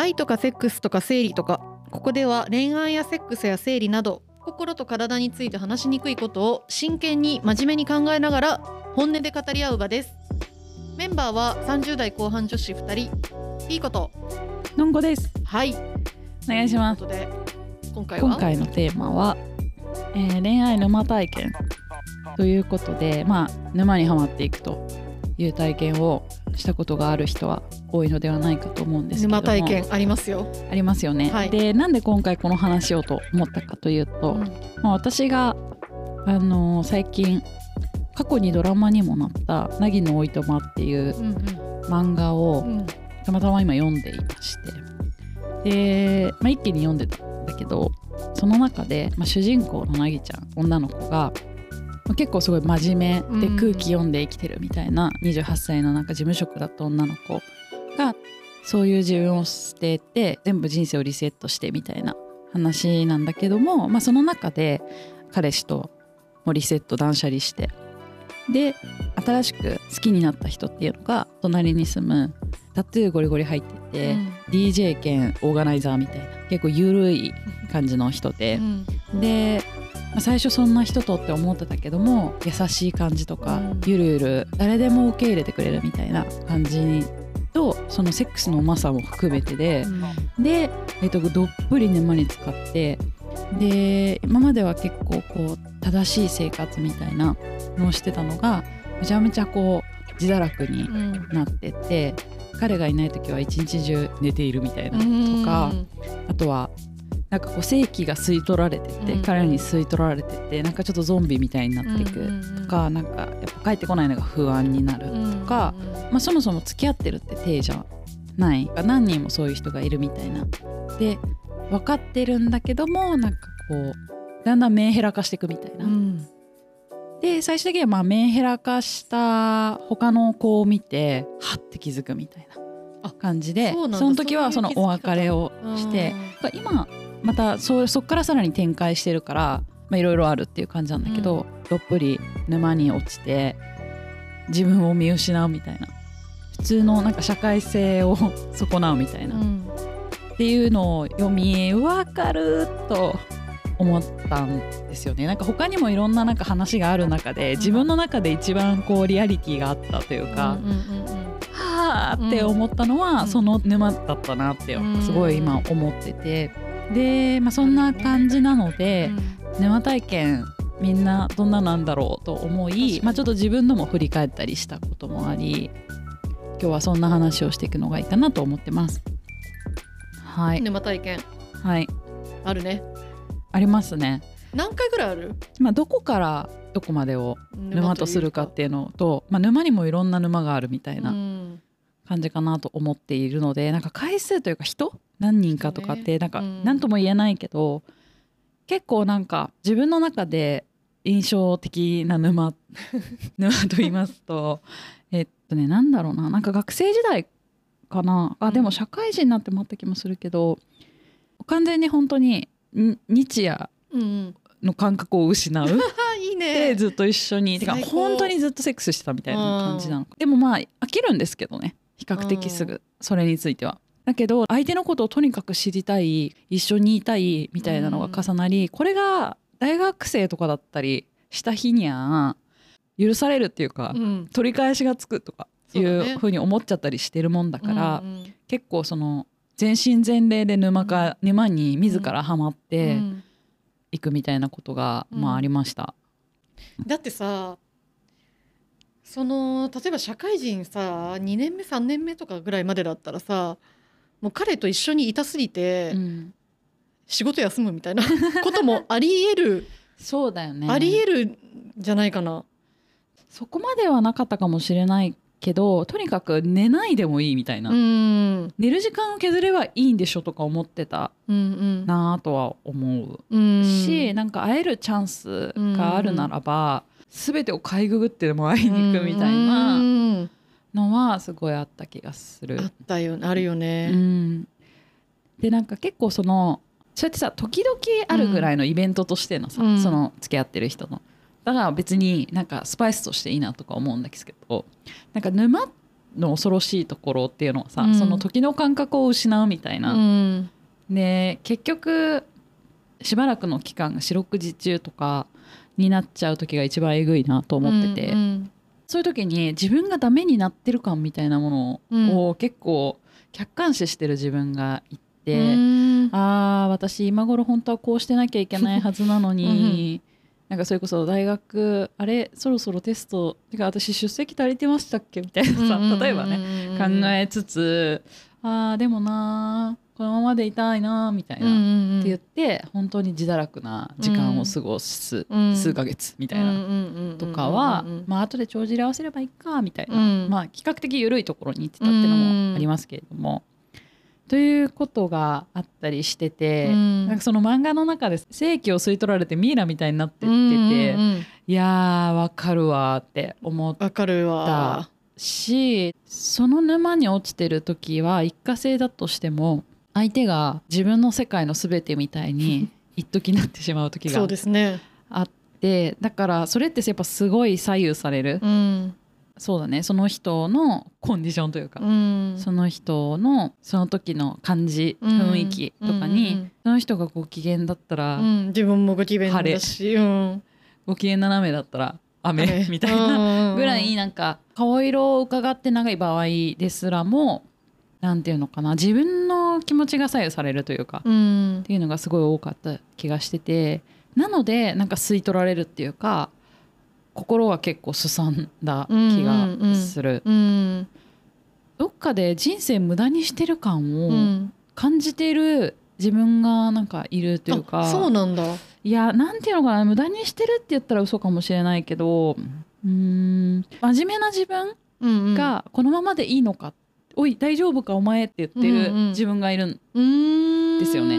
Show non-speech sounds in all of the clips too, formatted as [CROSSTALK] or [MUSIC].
愛とかセックスとか生理とかここでは恋愛やセックスや生理など心と体について話しにくいことを真剣に真面目に考えながら本音で語り合う場です。メンバーは30代後半女子2人。いいこと。のんこです。はい。お願いします。ということで今回は？今回のテーマは、えー恋愛沼体験。ということでまあ沼にはまっていくという体験をしたことがある人は多いのではないかと思うんですけども。沼体験ありますよ、ありますよね、はい。でなんで今回この話をと思ったかというと、うん。まあ、私が、あのー最近過去にドラマにもなった「凪のおいとま」っていううん漫画をうん。たまたま今読んでいまして。で、まあ、一気に読んでたんだけどその中で、まあ、主人公のなぎちゃん女の子が、まあ結構すごい真面目でうん空気読んで生きてるみたいな28歳のなんか事務職だった女の子がそういう自分を捨てて全部人生をリセットしてみたいな話なんだけども、まあ、その中で彼氏ともうリセット断捨離してで新しく好きになった人っていうのが隣に住むタトゥーゴリゴリ入ってて、DJ 兼オーガナイザーみたいな結構ゆるい感じの人でう、ん。で、まあ最初そんな人とって思ってたけども優しい感じとか、うん。ゆるゆる誰でも受け入れてくれるみたいな感じとそのセックスのうまさも含めてで、で、えっとどっぷり沼に使ってで今までは結構こう正しい生活みたいなのをしてたのがめちゃめちゃこう自堕落にうん。なってて彼がいない時は一日中寝ているみたいなとか、あとはなんかこう正気が吸い取られてて、うん。彼らに吸い取られててなんかちょっとゾンビみたいになっていくとか、なんかやっぱ帰ってこないのが不安になる、とかまあ、そもそも付き合ってるって体じゃない。何人もそういう人がいるみたいな。で分かってるんだけどもなんかこうだんだんメンヘラ化していくみたいな。で最終的にはまあメンヘラ化した他の子を見てはって気づくみたいあな感じでその時はそのお別れをして今またそそっからさらに展開してるからまあいろいろあるっていう感じなんだけど、どっぷり沼に落ちて自分を見失うみたいな。普通のなんか社会性を [LAUGHS] 損なうみたいな、うん。っていうのを読み分かると思ったんですよね。なんか他にもいろんななんか話がある中で自分の中で一番こうリアリティがあったというか、うんうんうんはあって思ったのは、うん。その沼だったなってうん。すごい今思っててで、まあ、そんな感じなので、沼体験みんなどんななんだろうと思い、まあ、ちょっと自分のも振り返ったりしたこともあり今日はそんな話をしていくのがいいかなと思ってます。はい、沼体験はい、あるね。ありますね。何回ぐらいある？まあ、どこからどこまでを沼とするかっていうのと、まあ、沼にもいろんな沼があるみたいな。うん感じかなと思っているのでなんか回数というか人何人かとかってなんかうん。何とも言えないけど、結構なんか自分の中で印象的な沼 [LAUGHS] 沼と言いますとえっとねなんだろうななんか学生時代かな？あでも社会人になってもあった気もするけど完全に本当にん日夜うんうん。の感覚を失う。あ [LAUGHS] いいね。でずっと一緒に。てか本当にずっとセックスしてたみたいな感じなのか。でもまあ飽きるんですけどね比較的すぐそれについては。だけど相手のことをとにかく知りたい一緒にいたいみたいなのが重なり、これが大学生とかだったりした日には許されるっていうか、うん。取り返しがつくとかいそうふうに思っちゃったりしてるもんだから、うんうん結構その全身全霊で沼か、沼に自らハマってうん。いくみたいなことが、うん。まあありました。だってさその例えば社会人さ2年目3年目とかぐらいまでだったらさもう彼と一緒にいたすぎて、うん。仕事休むみたいな [LAUGHS] こともありえる、そうだよね。ありえるんじゃないかな。そこまではなかったかもしれないけどとにかく寝ないでもいいみたいな、うん。寝る時間を削ればいいんでしょとか思ってたなぁとは思ううん。し、なんか会えるチャンスがあるならば、全てをかいぐぐってでも会いに行くみたいなうん。のはすごいあった気がする。あ。ったよあるようね。ん、でなんか結構そのそうやってさ時々あるぐらいのイベントとしてのさ、うん。その付き合ってる人の。だから別になんかスパイスとしていいなとか思うんですけどなんか沼っの恐ろしいところっていうのはさ、うん。その時の感覚を失うみたいな。うん。で結局しばらくの期間が四六時中とかになっちゃう時が一番えぐいなと思ってて、うんそういう時に自分がダメになってる感みたいなものを結構客観視してる自分がいて、うん。あー私今頃本当はこうしてなきゃいけないはずなのに、なんかそれこそ大学あれそろそろテストてか私出席足りてましたっけ？みたいなさ例えばね、考えつつあーでもなーこのままでいたいなーみたいな、って言って本当に自堕落な時間を過ごすうん。数ヶ月みたいなとかは、まあ後で帳尻合わせればいいかみたいな、うん。まあ比較的緩いところに行ってたっていうのもありますけれども。ということがあったりしてて、うん。なんかその漫画の中で正規を吸い取られてミイラみたいになってってて、うんいやーわかるわーって思っわかるわ。しその沼に落ちてる時は一過性だとしても相手が自分の世界の全てみたいに [LAUGHS] 一時なってしまう時がそうですね。あってだからそれってやっぱすごい左右される、うん。そうだね。その人のコンディションというか、うん。その人のその時の感じうん。雰囲気とかに、その人がご機嫌だったら、うん。自分もご機嫌だしうん。ご機嫌斜めだったら雨雨。みたいなうん。ぐらいなんか顔色を伺って長い場合ですらもなんていうのかな自分の気持ちが左右されるというか、っうん。ていうのがすごい多かった気がしててなのでなんか吸い取られるっていうか心は結構すさんだ気がする、うんどっかで人生無駄にしてる感うをん。感じている自分がなんかいるというか、あそうなんだ。いやなんていうのかな無駄にしてるって言ったら嘘かもしれないけどうーん真面目な自分うん。がこのままでいいのか、おい大丈夫かお前って言ってるうんうん。自分がいるんうん。ですよね。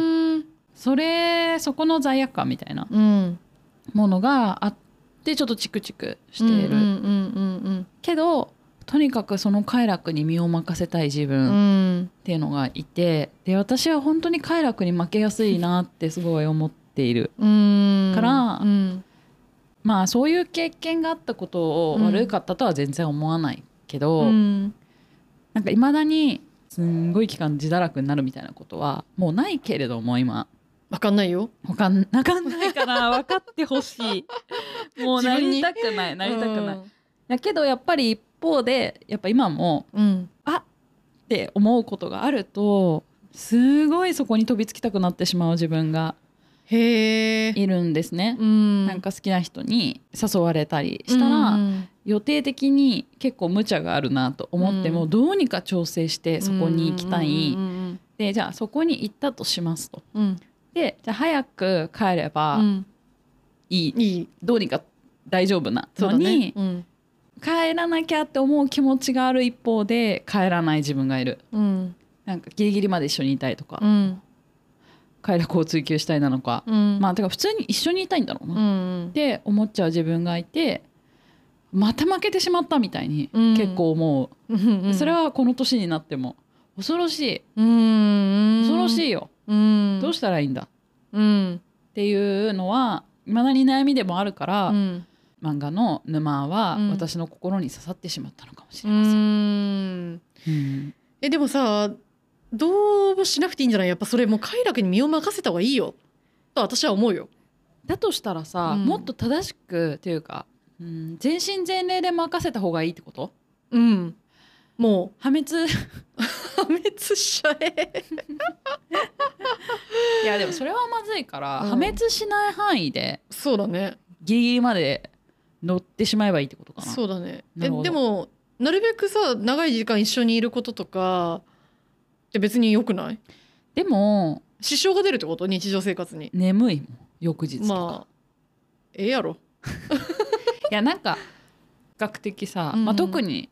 それそこの罪悪感みたいなうん。ものがあってちょっとチクチクしている、うんうんけどとにかくその快楽に身を任せたい自うんう分ん。っていうのがいてで私は本当に快楽に負けやすいなってすごい思っている。うん。からうん。まあそういう経験があったことを悪かったとは全然思わないけど、うんなんかいまだにすんごい期間自堕落になるみたいなことはもうないけれども今。わかんないよ。わかんなかんないから分かってほしい。[LAUGHS] もうなりたくないなりたくない、だけどやっぱり一方でやっぱ今もうん。あって思うことがあるとすごいそこに飛びつきたくなってしまう自分がいるんですね、うん。なんか好きな人に誘われたりしたら、うん予定的に結構無茶があるなと思っても、うんどうにか調整してそこに行きたい、うんでじゃあそこに行ったとしますと。うん。でじゃあ早く帰ればうん。いい、いい。どうにか大丈夫なのに、ね。うん。帰らなきゃって思う気持ちがある一方で帰らない自分がいる。うん。なんかギリギリまで一緒にいたいとか、うん快楽を追求したいなのか、うん。まあてか普通に一緒にいたいんだろうな、うっん。て思っちゃう自分がいてまた負けてしまったみたいにうん。結構思う、うんそれはこの年になっても。恐ろしい。うん恐ろしいいよ、うん。どうしたらいいんだ。っうん。ていうのはいまだに悩みでもあるから、うん。漫画の沼はうん。私の心に刺さってしまったのかもしうれません。えでもさどうもしなくていいんじゃない？やっぱそれもう快楽に身を任せた方がいいよ。と私は思うよ。だとしたらさ、うん。もっと正しくっていうか、うん、全身全霊で任せた方がいいってこと？うん。も破滅。う破滅しちゃえ。[LAUGHS] いやでもそれはまずいから、うん。破滅しない範囲でそうだね。ギリギリまで乗ってしまえばいいってことかな。そうだね。えなるほど。でもなるべくさ長い時間一緒にいることとかって別に良くない？でも支障が出るってこと？日常生活に。眠いもん翌日とか、まあええやろ。[LAUGHS] いやなんか比較的さ、うんまあ、特に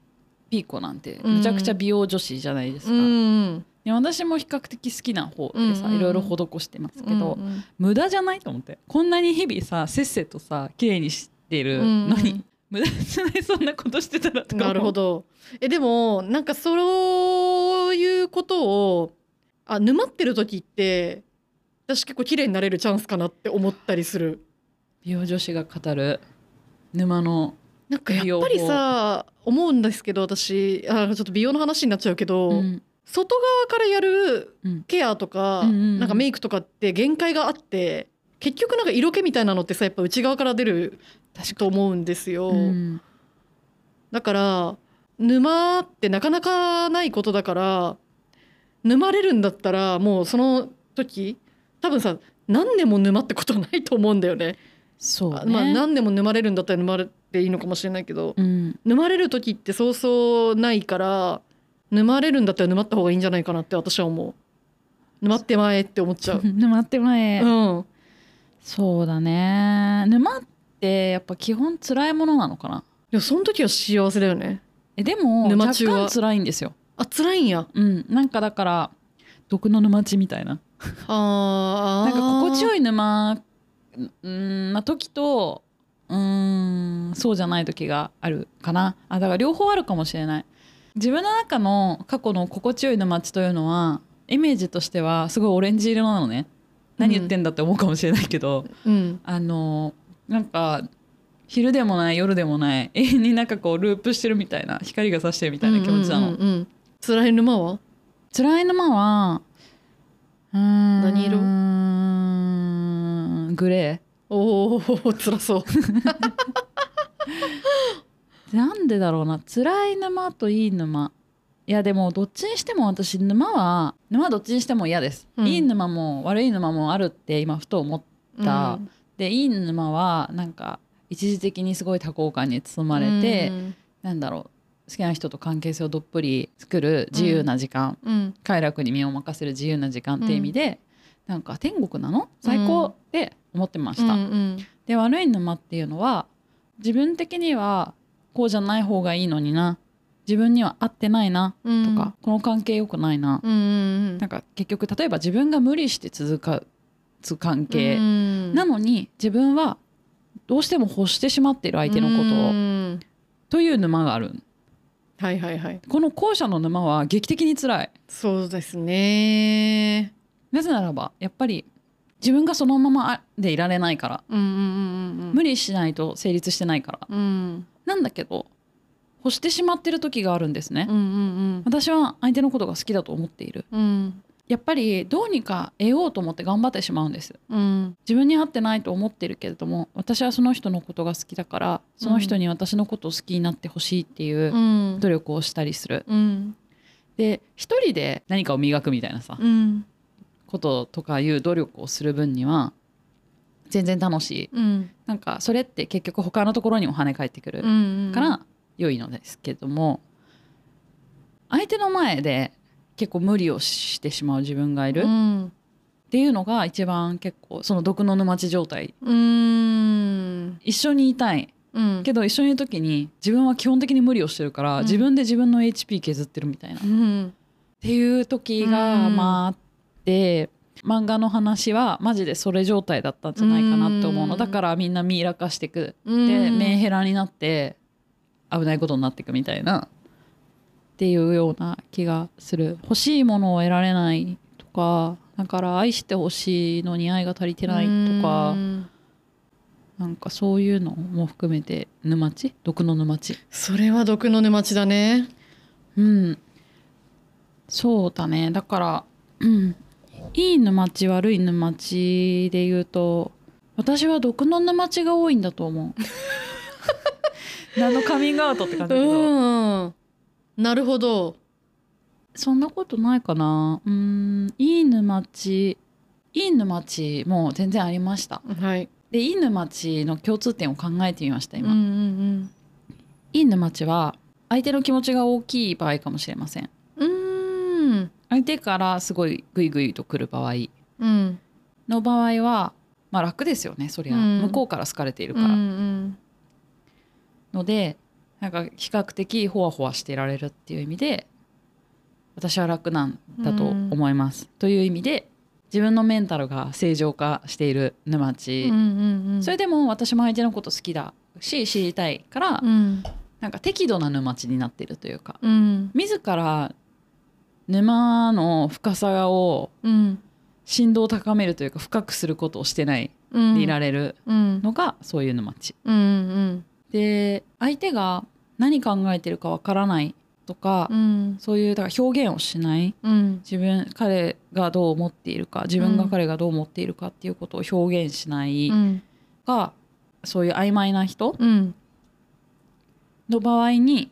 ピーコなんてうんめちゃくちゃ美容女子じゃないですか、うんで私も比較的好きな方でさ、うんうん。いろいろ施してますけど、うん無駄じゃないと思って。こんなに日々させっせとさ綺麗にしてるのに、うん無駄じゃないそんなことしてたらとかなるほど。えでもなんかそういうことをあ沼ってる時って私結構綺麗になれるチャンスかなって思ったりする。美容女子が語る。沼のなんかやっぱりさ思うんですけど私あちょっと美容の話になっちゃうけど、うん。外側からやるうん。ケアとか、うん。なんかメイクとかって限界があって結局なんか色気みたいなのってさやっぱ内側から出ると思うんですよ。うんだから沼ってなかなかないことだから沼れるんだったらもうその時多分さ何年も沼ってことはないと思うんだよね。そうねあまあ何年も沼れるんだったら沼れていいのかもしれないけどうん沼れる時ってそうそうないから沼れるんだったら沼った方がいいんじゃないかなって私は思う。沼ってまえって思っちゃう。[LAUGHS] 沼って前、うん、そうだね沼ってやっぱ基本辛いものなのかな？でもその時は幸せだよね。えでも若沼中は。干辛いんですよ。あ辛いんや？うん。なんかだから毒の沼地みたいな。あー。なんか心地よい沼うんな時とうーんそうじゃない時があるかな。あだから両方あるかもしれない。自分の中の過去の心地よい沼地というのはイメージとしてはすごいオレンジ色なのね。何言ってんだって思うかもしれないけど、うん。あのなんか昼でもない夜でもない永遠になんかこうループしてるみたいな光が差してるみたいな気持ちなの、うんうん。うんうん辛い沼は？辛い沼はうーん何色？グレおお辛そう。ー [LAUGHS] なんでだろうな辛い沼といい沼。いやでもどっちにしても私沼は沼はどっちにしても嫌です、うん。いい沼も悪い沼もあるって今ふと思った、でいい沼はなんか一時的にすごい多幸感に包まれて、うん。なんだろう好きな人と関係性をどっぷり作る自由な時間、うん。快楽に身を任せる自由な時間って意味で、なんか天国なの？最高って思ってました、うんうん。で悪い沼っていうのは自分的にはこうじゃない方がいいのにな。自分には合ってないな。うん。とか、この関係良くないな、うんうん。なんか結局例えば自分が無理して続かつ関係、うん。なのに自分はどうしても欲してしまっている相手のことを、うん。という沼がある。はいはいはい。この後者の沼は劇的に辛い。そうですね。なぜならばやっぱり自分がそのままでいられないから。うんうんうんうん無理しないと成立してないから。うん。なんだけど欲してしまってる時があるんですね、うんうん。私は相手のことが好きだと思っている。うんやっぱりどうにか得ようと思って頑張ってしまうんです。うん。自分に合ってないと思ってるけれども私はその人のことが好きだからその人に私のことを好きになってほしいっていううん。努力をしたりする。うん。で一人で何かを磨くみたいなさうん。こととかいう努力をする分には全然楽しい。うん。なんかそれって結局他のところにも跳ね返ってくるうんから良いのですけども相手の前で結構無理をしてしまう自分がいる。っうん。ていうのが一番結構その毒の沼地状態。うん。一緒にいたい。うん。けど一緒にいる時に自分は基本的に無理をしてるから、うん。自分で自分の HP 削ってるみたいな、っうん。ていう時がうん。まああって漫画の話はマジでそれ状態だったんじゃないかなって思うの。うん。だからみんなミイラ化してく。うん。でメンヘラになって危ないことになっていくみたいなっていうような気がする。欲しいものを得られないとかだから愛してほしいのに愛が足りてないとかうん。なんかそういうのも含めて沼地？毒の沼地？それは毒の沼地だね。うん。そうだね。だから、うん、いい沼地悪い沼地で言うと私は毒の沼地が多いんだと思う。[LAUGHS] 何のカミングアウトって感じだけど、うんなるほど。そんなことないかな。うんいい沼地いい沼地も全然ありました。はい。でいい沼地の共通点を考えてみました今、うんうんいい沼地は相手の気持ちが大きい場合かもしれません。うんうん。相手からすごいグイグイと来る場合。うん。の場合はまあ楽ですよねそりゃ、うん。向こうから好かれているうから、ん。のでなんか比較的ホワホワしていられるっていう意味で私は楽なんだと思います、という意味で自分のメンタルが正常化している沼地、うんうんうんそれでも私も相手のこと好きだし知りたいから、うん。なんか適度な沼地になっているというかうん。自ら沼の深さをうん。振動を高めるというか深くすることをしてないうん。でいられるうん。のがそういう沼地。うんうんで相手が何考えてるかわからないとか、うん。そういうだから表現をしない。うん。自分彼がどう思っているか自分が彼がどう思っているかっていうことを表現しない。うん。が、そういう曖昧な人うん。の場合に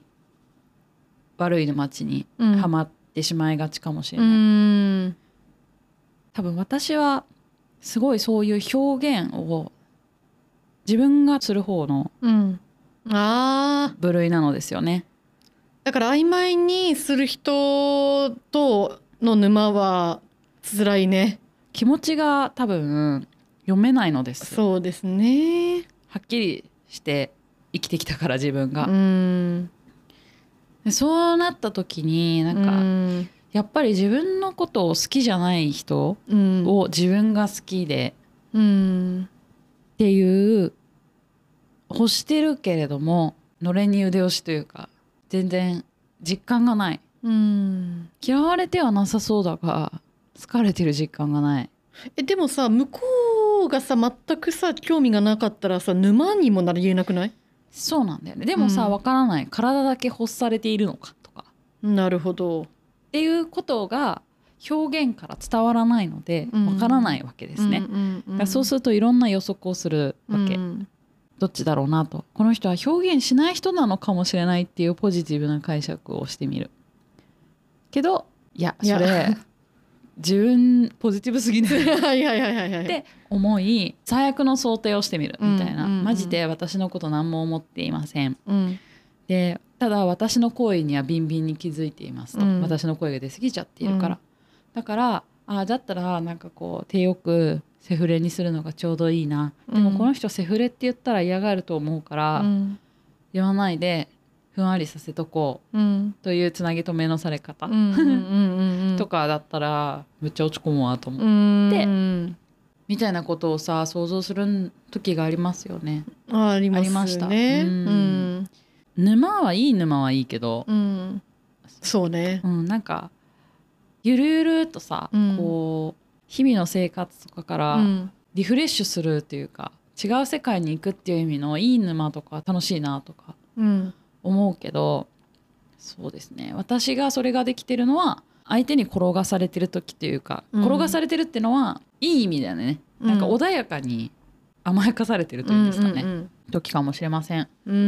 悪い沼地にうん。はまってしまいがちかもしれうない、ん。多分私はすごいそういう表現を自分がする方のうんあー。部類なのですよね。だから曖昧にする人との沼は辛いね。気持ちが多分読めないのです。そうですね。はっきりして生きてきたから自分が、うん。でそうなった時になんか、うん。やっぱり自分のことを好きじゃない人うん。を自分が好きでうん。っていう欲してるけれどものれんに腕押しというか全然実感がない。うん。嫌われてはなさそうだが疲れてる実感がない。えでもさ向こうがさ全くさ興味がなかったらさ沼にもなりえなくない？そうなんだよね。でもさうん。わからない。体だけ欲されているのかとか。なるほど。っていうことが表現から伝わらないのでうん。わからないわけですね、うんうんだからそうするといろんな予測をするわけ、うんどっちだろうなと。この人は表現しない人なのかもしれないっていうポジティブな解釈をしてみる。けどいやそれ自分ポジティブすぎない。っ [LAUGHS] はいはいはいはいはい。て思い最悪の想定をしてみるみたいな、うんうん。うんマジで私のこと何も思っていません。うん。でただ私の行為にはビンビンに気づいていますと、うん。私の声が出過ぎちゃっているから、うん。だからあだったらなんかこう手よくセフレにするのがちょうどいいな。でもうん。この人セフレって言ったら嫌がると思うから、うん。言わないでふんわりさせとこう。うん。というつなぎ止めのされ方、とかだったらめっちゃ落ち込むわと思う、うん。でうんみたいなことをさ想像する時がありますよね。あありますね。ううん。ん。沼はいい沼はいいけど、うん。そうね。うん、なんかゆるゆるっとさ、うん。こう日々の生活とかからうん。リフレッシュするっていうか違う世界に行くっていう意味のいい沼とか楽しいなとかうん。思うけどそうですね。私がそれができてるのは相手に転がされてる時というか、うん。転がされてるっていうのはいい意味だよね、うん。なんか穏やかに甘やかされてるというんですかね、うん時かもしれません。うん。う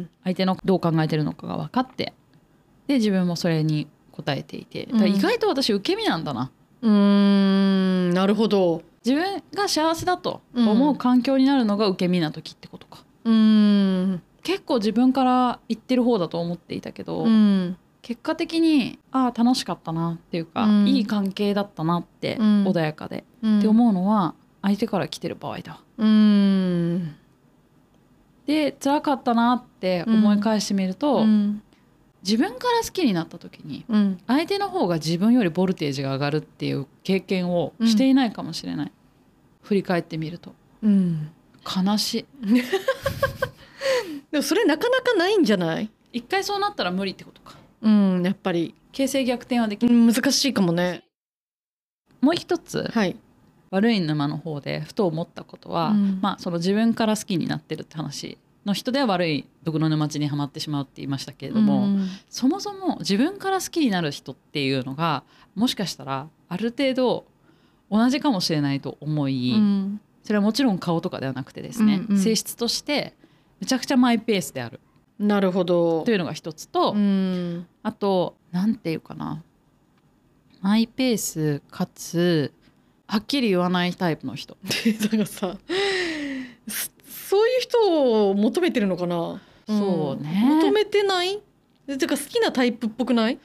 ん相手のどう考えてるのかが分かってで自分もそれに応えていて。意外と私受け身なんだな、うーん。なるほど。自分が幸せだと思う環境になるのが受け身な時ってことか、うーん。結構自分から言ってる方だと思っていたけど、うん。結果的にああ楽しかったなっていうか、うん。いい関係だったなって、うん。穏やかで、うん。って思うのは相手から来てる場合だ。うーん。で辛かったなって思い返してみると、うん自分から好きになった時にうん。相手の方が自分よりボルテージが上がるっていう経験をしていないかもしれない、振り返ってみると。うん。悲しい。[LAUGHS] でもそれなかなかないんじゃない？一回そうなったら無理ってことか。うんやっぱり。形勢逆転はできるうん難しいかもね。もう一つはい。悪い沼の方でふと思ったことは、うん。まあその自分から好きになってるって話の人では悪い毒の沼地にはまってしまうって言いましたけれども、うんそもそも自分から好きになる人っていうのがもしかしたらある程度同じかもしれないと思い、うん。それはもちろん顔とかではなくてですね、うんうん。性質としてめちゃくちゃマイペースである。なるほど。というのが一つと、うん。あとなんていうかな。マイペースかつはっきり言わないタイプの人。だからさそそういう人を求めてるのかな？そうね。ん求めてない？えてか好きなタイプっぽくない？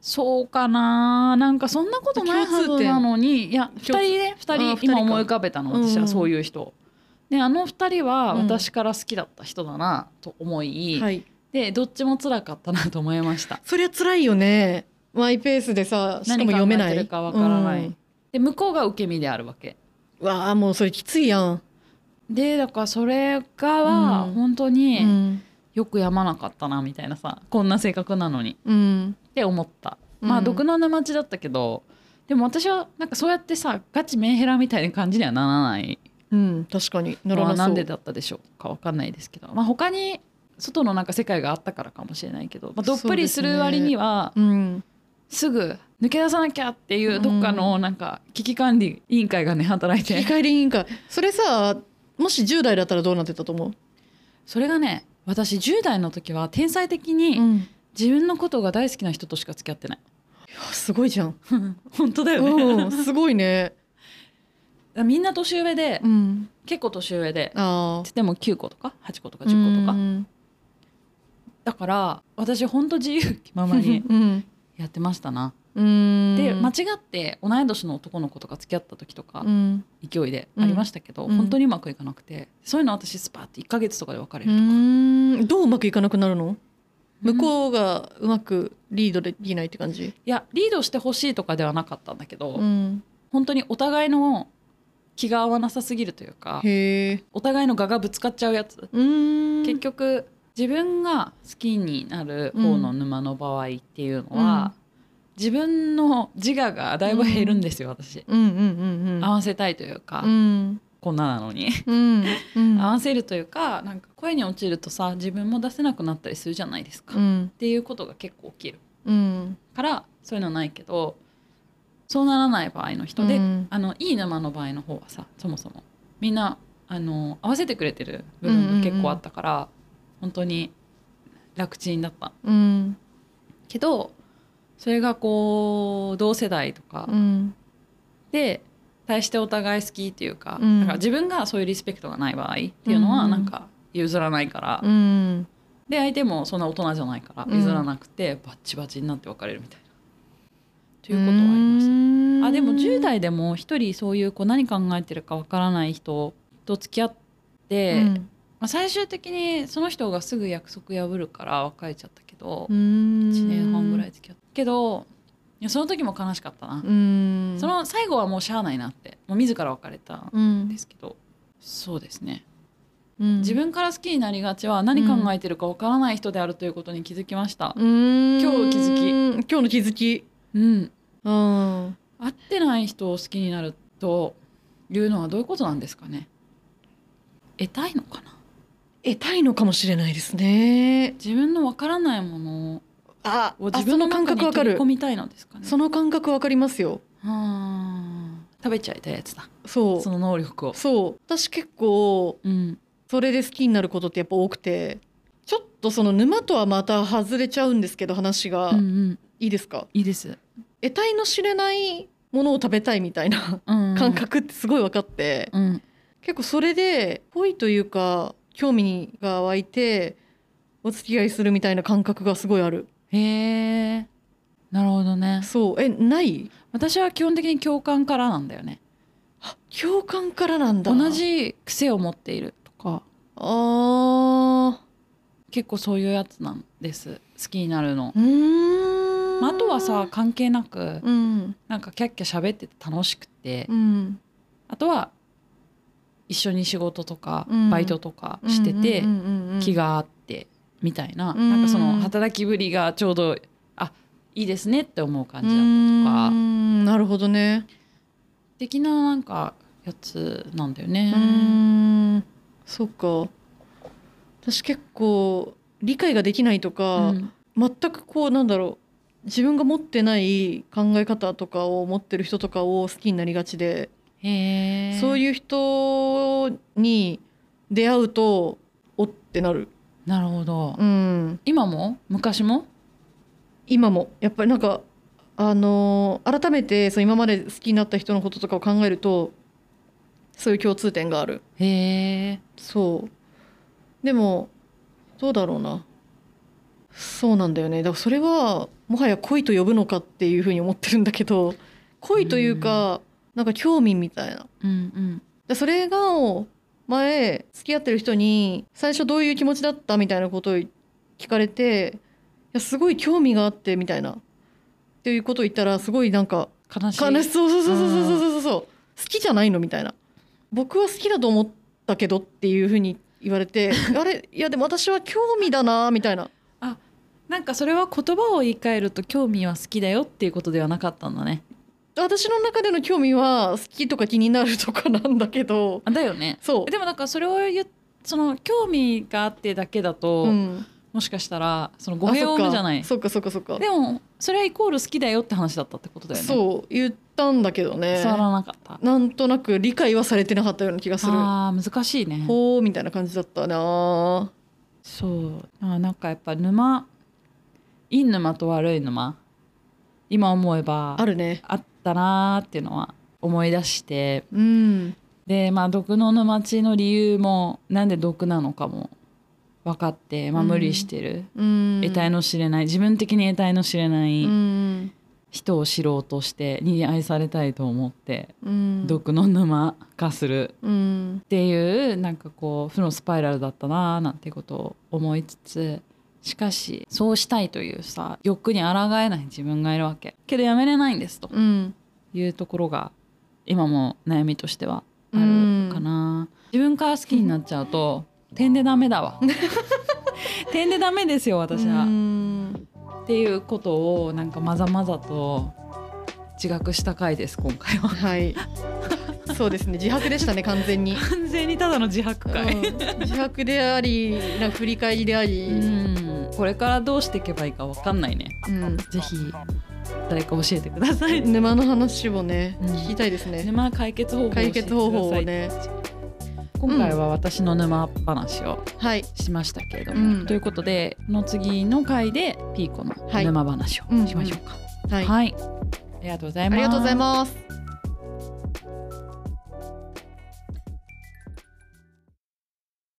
そうかな。なんかそんなことないはずなのに。いや2共通。人ね。2あ人二人か。今思い浮かべたの私うんはそういう人。であの2人はうん。私から好きだった人だなと思い、はい。でどっちも辛かったなと思いました。そりゃ辛いよね。マイペースでさしかも読めない。何考えてるかわからない。うん。で向こうが受け身であるわけ。うわあもうそれきついやん、でだからそれがはうん。本当うにん。よくやまなかったなみたいなさこんな性格なのに。うん。って思った。まあうん毒の沼地だったけどでも私はなんかそうやってさガチメンヘラみたいな感じにはならない。うん。確かに。ならまあななんでだったでしょうかわかんないですけど、まあ、他に外のなんか世界があったからかもしれないけど、まあ、どっぷりする割にはうん。すぐ抜け出さなきゃっていうどっかのなんか危機管理委員会がね働いて。切り替えり委員会。それさもし10代だったらどうなってたと思う、それがね私10代の時は天才的に自分のことが大好きな人としか付き合ってない。やすごいじゃん、[LAUGHS] 本当だよね。うん、すごいね、[LAUGHS] みんな年上でうん、結構年上であでも9個とか8個とかあ10個とか。うん。だから私ほんと自由気ままにうん。やってましたな。うんで間違って同い年の男の子とか付き合った時とかうん。勢いでありましたけど、うん。本当にうまくいかなくてそういうの私スパッて1ヶ月とかで別れうるとか、ん。どううまくいかなくなるの？向こうがうまくリードできないって感じ？いやリードしてほしいとかではなかったんだけど、うん。本当にお互いの気が合わなさすぎるというかお互いの我がぶつかっちゃうやつ、うん。結局自分が好きになる方の沼の場合っていうのは、自分の自我がだいぶ減るんですよ、私。合わせたいというか、うん。こんななのに。合わせるというかなんか声に落ちるとさ自分も出せなくなったりするじゃないですか、っうん。ていうことが結構起きる。うん。からそういうのないけどそうならない場合の人で、うん。あのいい沼の場合の方はさそもそも。みんなあの合わせてくれてる部分が結構あったから、本当に楽ちんだった。うん。けどそれがこう同世代とかうん。で対してお互い好きっていうか,、うん。なんか自分がそういうリスペクトがない場合っていうのうんはなんか譲らないから、うん。で相手もそんな大人じゃないからうん。譲らなくてバッチバチになって別れるみたいな。ということはありました。たあでも10代でも一人そういうこう何考えてるかわからない人と付き合って、まあ、最終的にその人がすぐ約束破るから別れちゃったけど、1 1年半ぐらい付き合ったけどいやその時も悲しかったな、うん。その最後はもうしゃあないなって。もう自ら別れたんうん。ですけど、そうですね。うん。自分から好きになりがちは何考えてるかわからない人であるということに気づきました、うん。今日気づき。今日の気づき。うん、うん。会ってない人を好きになるというのはどういうことなんですかね。得たいのかな。得たいのかもしれないですね。自分のわからないものあを自分の感覚わかる。みたいのですかね。その感覚わかりますよ。うん食べちゃいたいやつだ。そう。その能力を。そう。私結構うん。それで好きになることってやっぱ多くてちょっとその沼とはまた外れちゃうんですけど話が、うんうん。いいですか？いいです、得体の知れないものを食べたいみたいなうん。感覚ってすごい分かって、うん。結構それで恋というか興味が湧いてお付き合いするみたいな感覚がすごいあるへえなるほどね。そう。えない？私は基本的に共感からなんだよね。あ共感からなんだ。同じ癖を持っているとか。あ結構そういうやつなんです。好きになるの。ーうーん、まあ、あとはさ関係なくうん。なんかキャッキャ喋ってて楽しくて。うん。あとは一緒に仕事とかうん。バイトとかしてて気があってみたいなうん。なんかその働きぶりがちょうどあいいですねって思う感じだったとか。ん。なるほどね。的ななんかやつなんだようね。ーん。そっか。私結構理解ができないとか、うん。全くこうなんだろう。自分が持ってない考え方とかを持ってる人とかを好きになりがちで、そういう人に出会うとおってなる、なるほど、うん、今も？昔も？今も。やっぱりなんかあのー改めてそう今まで好きになった人のこととかを考えるとそういう共通点がある。へえ。そう。でもどうだろうな。そうなんだよね。だからそれはもはや恋と呼ぶのかっていうふうに思ってるんだけど恋というか、なんか興味みたいな。うんうん。でそれが前付き合ってる人に最初どういう気持ちだったみたいなことを聞かれていやすごい興味があってみたいな。っていうことを言ったらすごいなんか悲しい。悲しそうそうそうそうそうそうそう。好きじゃないのみたいな。僕は好きだと思ったけどっていうふうに言われて [LAUGHS] あれ？いやでも私は興味だなみたいな。あなんかそれは言葉を言い換えると興味は好きだよっていうことではなかったんだね。私の中での興味は好きとか気になるとかなんだけど。あだよね。そう。でもなんかそれを言っその興味があってだけだと、うん。もしかしたらその語弊を生むじゃない。そっか。そっかそっかでもそれはイコール好きだよって話だったってことだよね。そう言ったんだけどね。伝わらなかった。なんとなく理解はされてなかったような気がする。あー難しいね。ほうみたいな感じだったな。そう。あなんかやっぱ沼いい沼と悪い沼今思えばあるね。あったなーっていうのは思い出して。うん。でまあ毒の沼地の理由もなんで毒なのかも分かって、まあ、うん。無理してる、うん。得体の知れない。自分的に得体の知れなういん。人を知ろうとしてに愛されたいと思ってうん。毒の沼化するうん。っていうなんかこう負のスパイラルだったなーなんてことを思いつつしかしそうしたいというさ欲に抗えない自分がいるわけ。けどやめれないんですと。うん。いうところが今も悩みとしてはあるかな、自分から好きになっちゃうと点でダメだわ。[LAUGHS] 点でダメですよ私は、うん。っていうことをなんかまざまざと自覚した回です今回は。はい。そうですね。自白でしたね完全に、[LAUGHS] 完全にただの自白回、うん。自白でありなんか振り返りであり、うんこれからどうしていけばいいかわかんないね。うん。ぜひ誰か教えてください。[LAUGHS] 沼の話をね、うん。聞きたいですね。沼解決方法解決方法をね。今回は私の沼話をはい。しましたけれども、うん。ということでこの次の回でピーコのはい。沼話をしましょうか。はい、はい、ありがとうございます。ありがとうございます